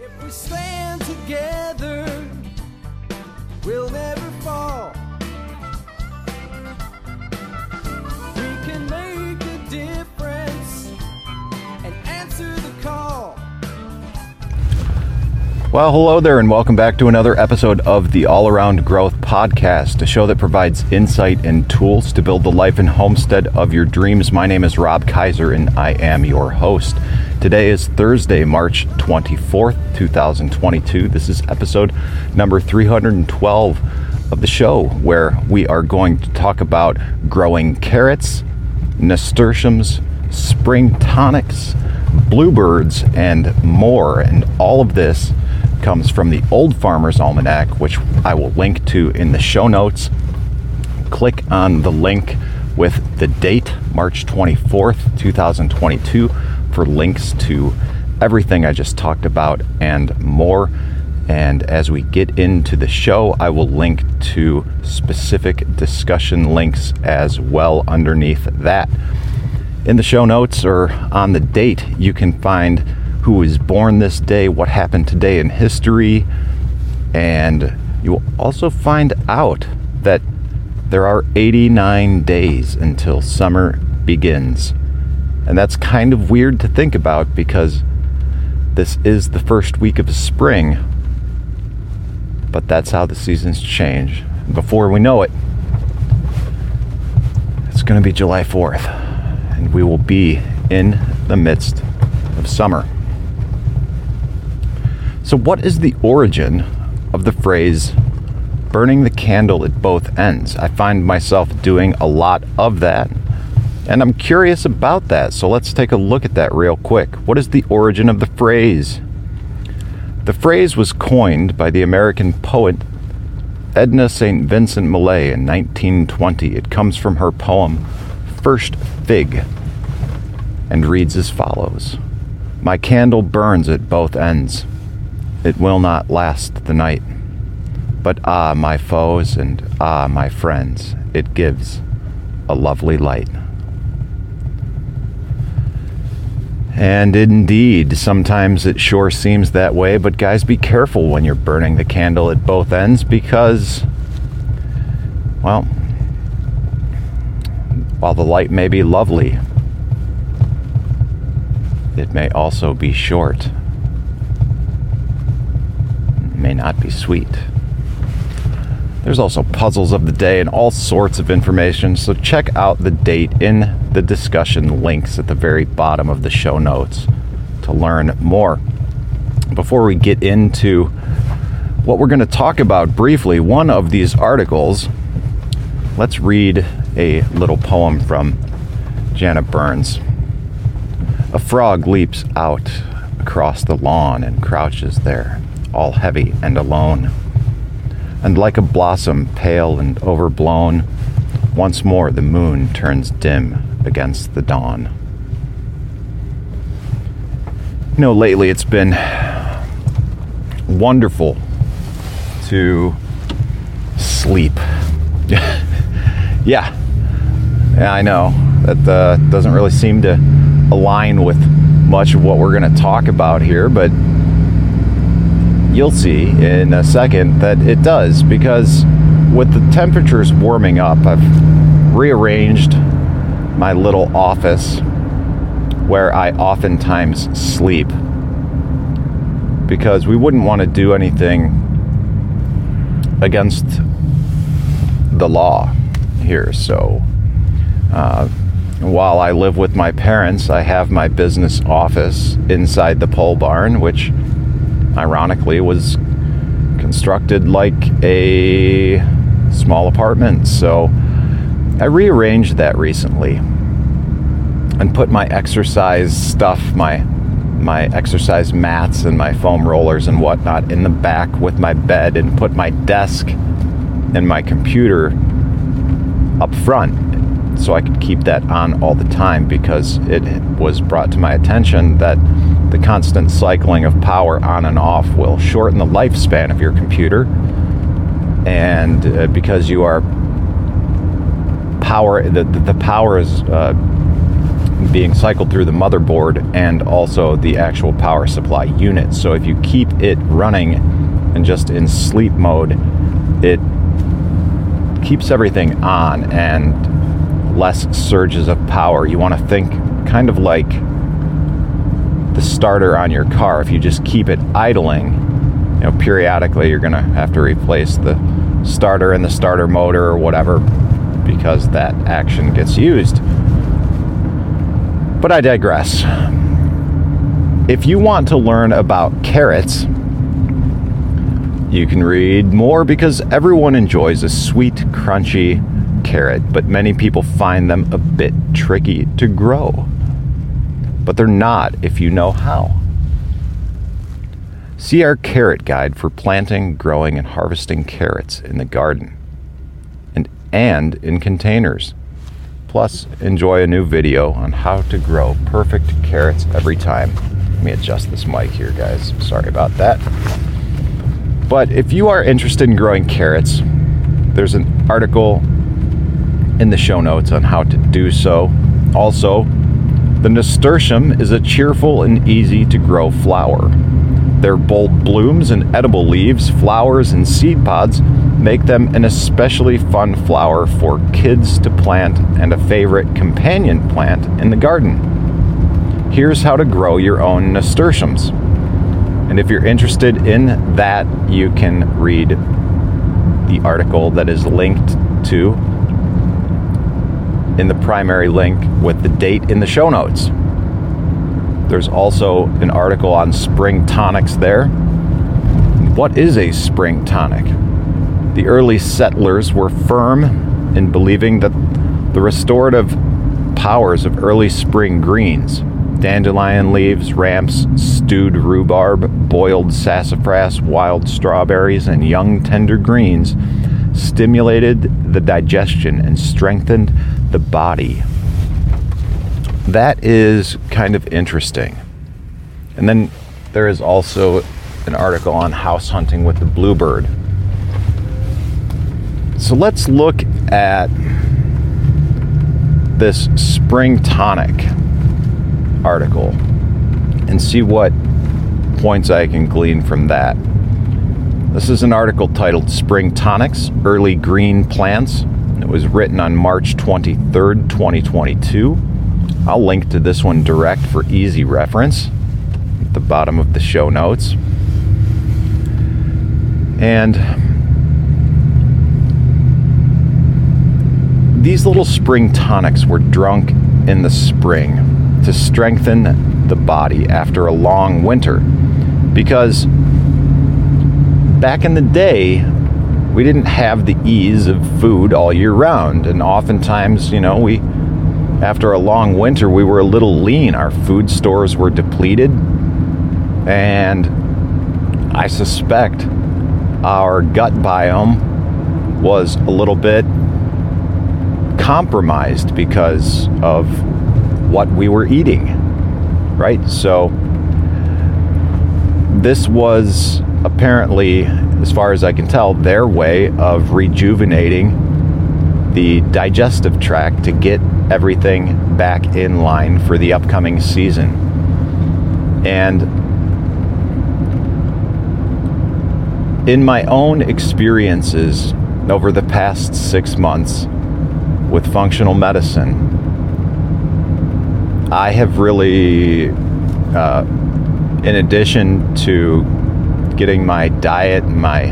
If we stand together, Well, hello there, and welcome back to another episode of the All Around Growth Podcast, a show that provides insight and tools to build the life and homestead of your dreams. My name is Rob Kaiser, and I am your host. Today is Thursday, March 24th, 2022. This is episode number 312 of the show, where we are going to talk about growing carrots, nasturtiums, spring tonics, bluebirds, and more. And all of this comes from the Old Farmer's Almanac, which I will link to in the show notes. Click on the link with the date, March 24th, 2022, for links to everything I just talked about and more. And as we get into the show, I will link to specific discussion links as well underneath that. In the show notes or on the date, you can find who was born this day, what happened today in history, and you will also find out that there are 89 days until summer begins. And that's kind of weird to think about because this is the first week of spring, but that's how the seasons change. Before we know it, it's going to be July 4th, and we will be in the midst of summer. So, what is the origin of the phrase burning the candle at both ends? I find myself doing a lot of that, and I'm curious about that. So, let's take a look at that real quick. What is the origin of the phrase? The phrase was coined by the American poet Edna St. Vincent Millay in 1920. It comes from her poem First Fig and reads as follows My candle burns at both ends. It will not last the night. But ah, my foes, and ah, my friends, it gives a lovely light. And indeed, sometimes it sure seems that way, but guys, be careful when you're burning the candle at both ends because, well, while the light may be lovely, it may also be short, may not be sweet. There's also puzzles of the day and all sorts of information, so check out the date in the discussion links at the very bottom of the show notes to learn more. Before we get into what we're going to talk about briefly, one of these articles, let's read a little poem from Janet Burns. A frog leaps out across the lawn and crouches there, all heavy and alone and like a blossom pale and overblown, once more the moon turns dim against the dawn. You know, lately it's been wonderful to sleep. yeah. Yeah, I know. That uh, doesn't really seem to align with much of what we're going to talk about here, but you'll see in a second that it does because with the temperatures warming up, I've rearranged my little office where I oftentimes sleep because we wouldn't want to do anything against the law here. So, uh, while I live with my parents, I have my business office inside the pole barn, which ironically, was constructed like a small apartment. So I rearranged that recently and put my exercise stuff, my my exercise mats and my foam rollers and whatnot in the back with my bed and put my desk and my computer up front so I could keep that on all the time because it was brought to my attention that the constant cycling of power on and off will shorten the lifespan of your computer. And uh, because you are power, the, the, power is uh, being cycled through the motherboard and also the actual power supply unit. So if you keep it running and just in sleep mode, it keeps everything on and less surges of power. You want to think kind of like the starter on your car. If you just keep it idling, you know, periodically you're going to have to replace the starter and the starter motor or whatever because that action gets used. But I digress. If you want to learn about carrots, you can read more because everyone enjoys a sweet, crunchy carrot, but many people find them a bit tricky to grow. But they're not if you know how. See our carrot guide for planting, growing, and harvesting carrots in the garden and, and in containers. Plus, enjoy a new video on how to grow perfect carrots every time. Let me adjust this mic here, guys. Sorry about that. But if you are interested in growing carrots, there's an article in the show notes on how to do so. Also, the nasturtium is a cheerful and easy to grow flower. Their bold blooms and edible leaves, flowers, and seed pods make them an especially fun flower for kids to plant and a favorite companion plant in the garden. Here's how to grow your own nasturtiums. And if you're interested in that, you can read the article that is linked to in the primary link with the date in the show notes. There's also an article on spring tonics there. What is a spring tonic? The early settlers were firm in believing that the restorative powers of early spring greens, dandelion leaves, ramps, stewed rhubarb, boiled sassafras, wild strawberries, and young tender greens, stimulated the digestion and strengthened the body that is kind of interesting. And then there is also an article on house hunting with the bluebird. So let's look at this spring tonic article and see what points I can glean from that. This is an article titled Spring Tonics Early Green Plants. It was written on March 23rd, 2022. I'll link to this one direct for easy reference at the bottom of the show notes. And these little spring tonics were drunk in the spring to strengthen the body after a long winter. Because back in the day, we didn't have the ease of food all year round. And oftentimes, you know, we after a long winter, we were a little lean. Our food stores were depleted, and I suspect our gut biome was a little bit compromised because of what we were eating, right? So, this was apparently, as far as I can tell, their way of rejuvenating the digestive tract to get everything back in line for the upcoming season. And in my own experiences over the past six months with functional medicine, I have really, uh, in addition to getting my diet and my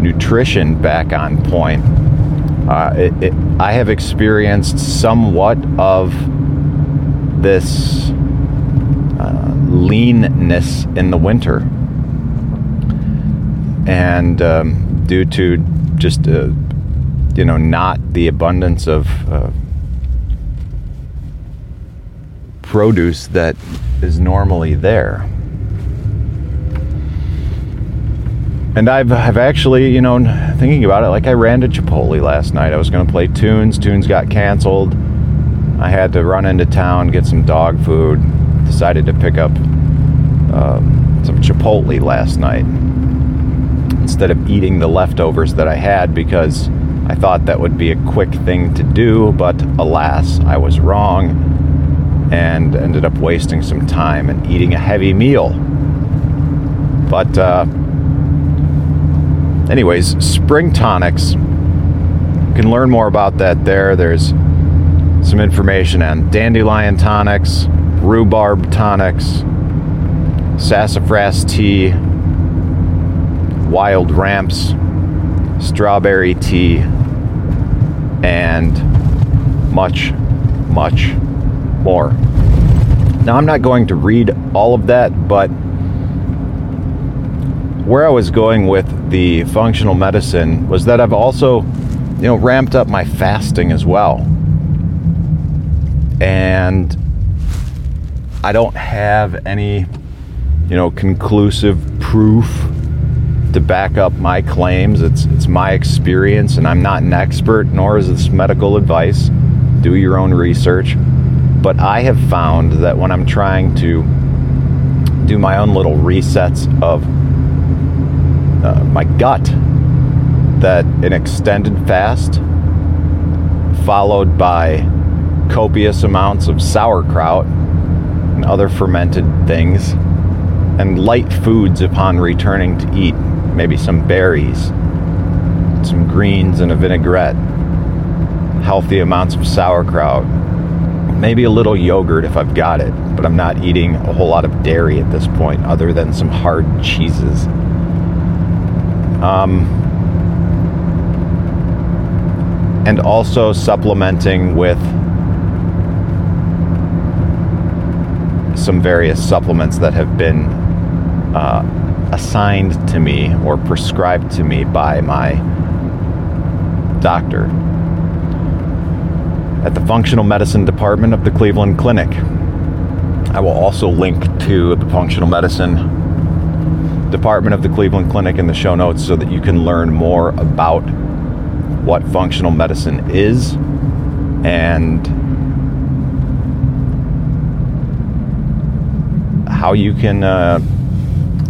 nutrition back on point, uh, it, it, I have experienced somewhat of this uh, leanness in the winter. And um, due to just, uh, you know, not the abundance of uh, produce that is normally there. And I've, I've actually, you know, thinking about it, like I ran to Chipotle last night. I was going to play Tunes. Tunes got canceled. I had to run into town, get some dog food. Decided to pick up um, some Chipotle last night instead of eating the leftovers that I had because I thought that would be a quick thing to do, but alas, I was wrong. and ended up wasting some time and eating a heavy meal. But, uh, anyways, spring tonics. You can learn more about that there. There's some information on dandelion tonics, rhubarb tonics, sassafras tea, wild ramps, strawberry tea, and much, much more. Now, I'm not going to read all of that, but where I was going with the functional medicine was that I've also, you know, ramped up my fasting as well. And I don't have any, you know, conclusive proof to back up my claims. It's it's my experience and I'm not an expert nor is this medical advice. Do your own research. But I have found that when I'm trying to do my own little resets of uh, my gut, that an extended fast followed by copious amounts of sauerkraut and other fermented things and light foods upon returning to eat maybe some berries, some greens and a vinaigrette, healthy amounts of sauerkraut, maybe a little yogurt if I've got it, but I'm not eating a whole lot of dairy at this point other than some hard cheeses. Um, and also supplementing with some various supplements that have been uh, assigned to me or prescribed to me by my doctor at the functional medicine department of the Cleveland Clinic. I will also link to the functional medicine department of the Cleveland Clinic in the show notes so that you can learn more about what functional medicine is and how you can uh,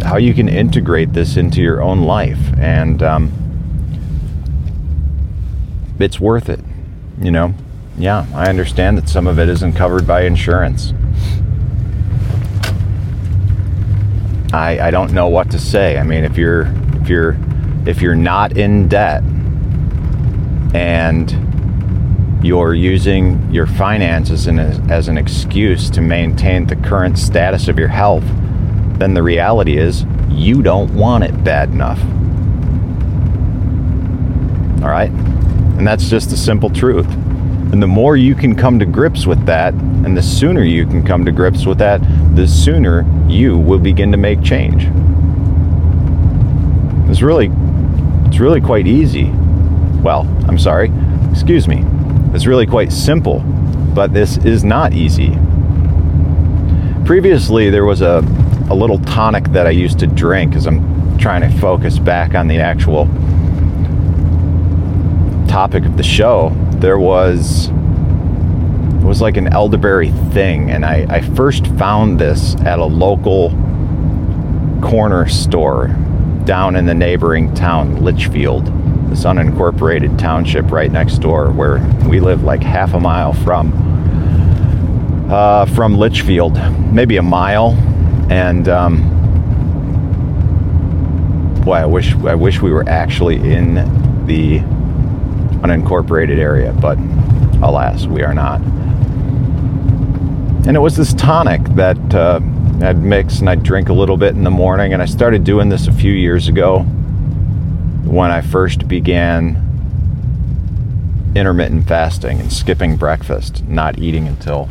how you can integrate this into your own life. And um, it's worth it you know? Yeah i understand that some of it isn't covered by insurance i i don't know what to say i mean if you're if you're if you're not in debt and you're using your finances in a, as an excuse to maintain the current status of your health then the reality is you don't want it bad enough. All right? And that's just the simple truth. And the more you can come to grips with that, and the sooner you can come to grips with that, the sooner you will begin to make change. It's really it's really quite easy. Well, I'm sorry. Excuse me. It's really quite simple, but this is not easy. Previously, there was a a little tonic that I used to drink as I'm trying to focus back on the actual topic of the show. There was it was like an elderberry thing, and I, I first found this at a local corner store down in the neighboring town, Litchfield, this unincorporated township right next door, where we live like half a mile from uh, from Litchfield, maybe a mile and um, boy, I wish I wish we were actually in the unincorporated area, but alas, we are not. And it was this tonic that uh, I'd mix and I'd drink a little bit in the morning, and I started doing this a few years ago when I first began intermittent fasting and skipping breakfast, not eating until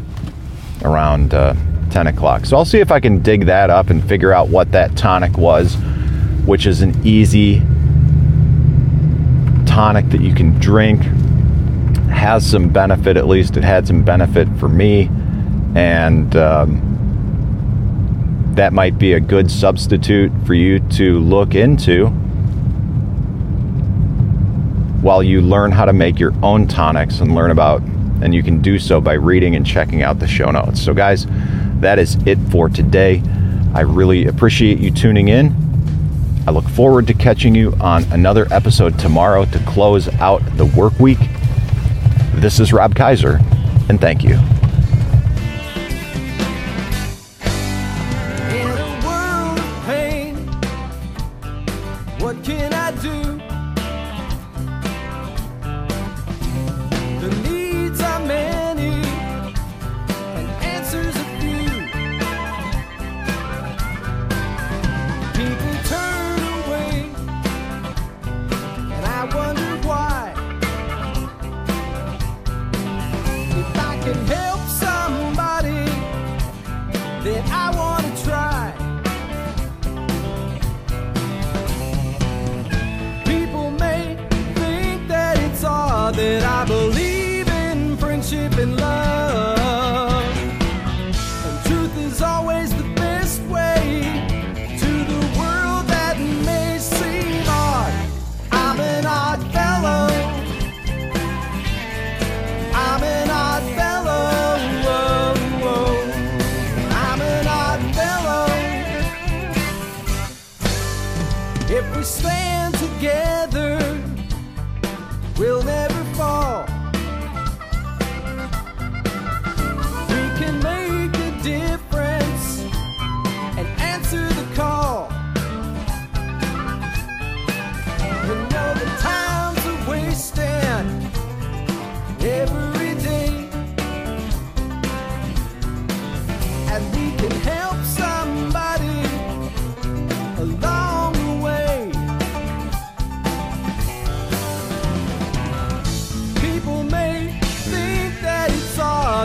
around. Uh, 10 o'clock. So I'll see if I can dig that up and figure out what that tonic was, which is an easy tonic that you can drink. Has some benefit, at least it had some benefit for me. And um, that might be a good substitute for you to look into while you learn how to make your own tonics and learn about and you can do so by reading and checking out the show notes. So guys, that is it for today. I really appreciate you tuning in. I look forward to catching you on another episode tomorrow to close out the work week. This is Rob Kaiser, and thank you.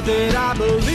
That I believe.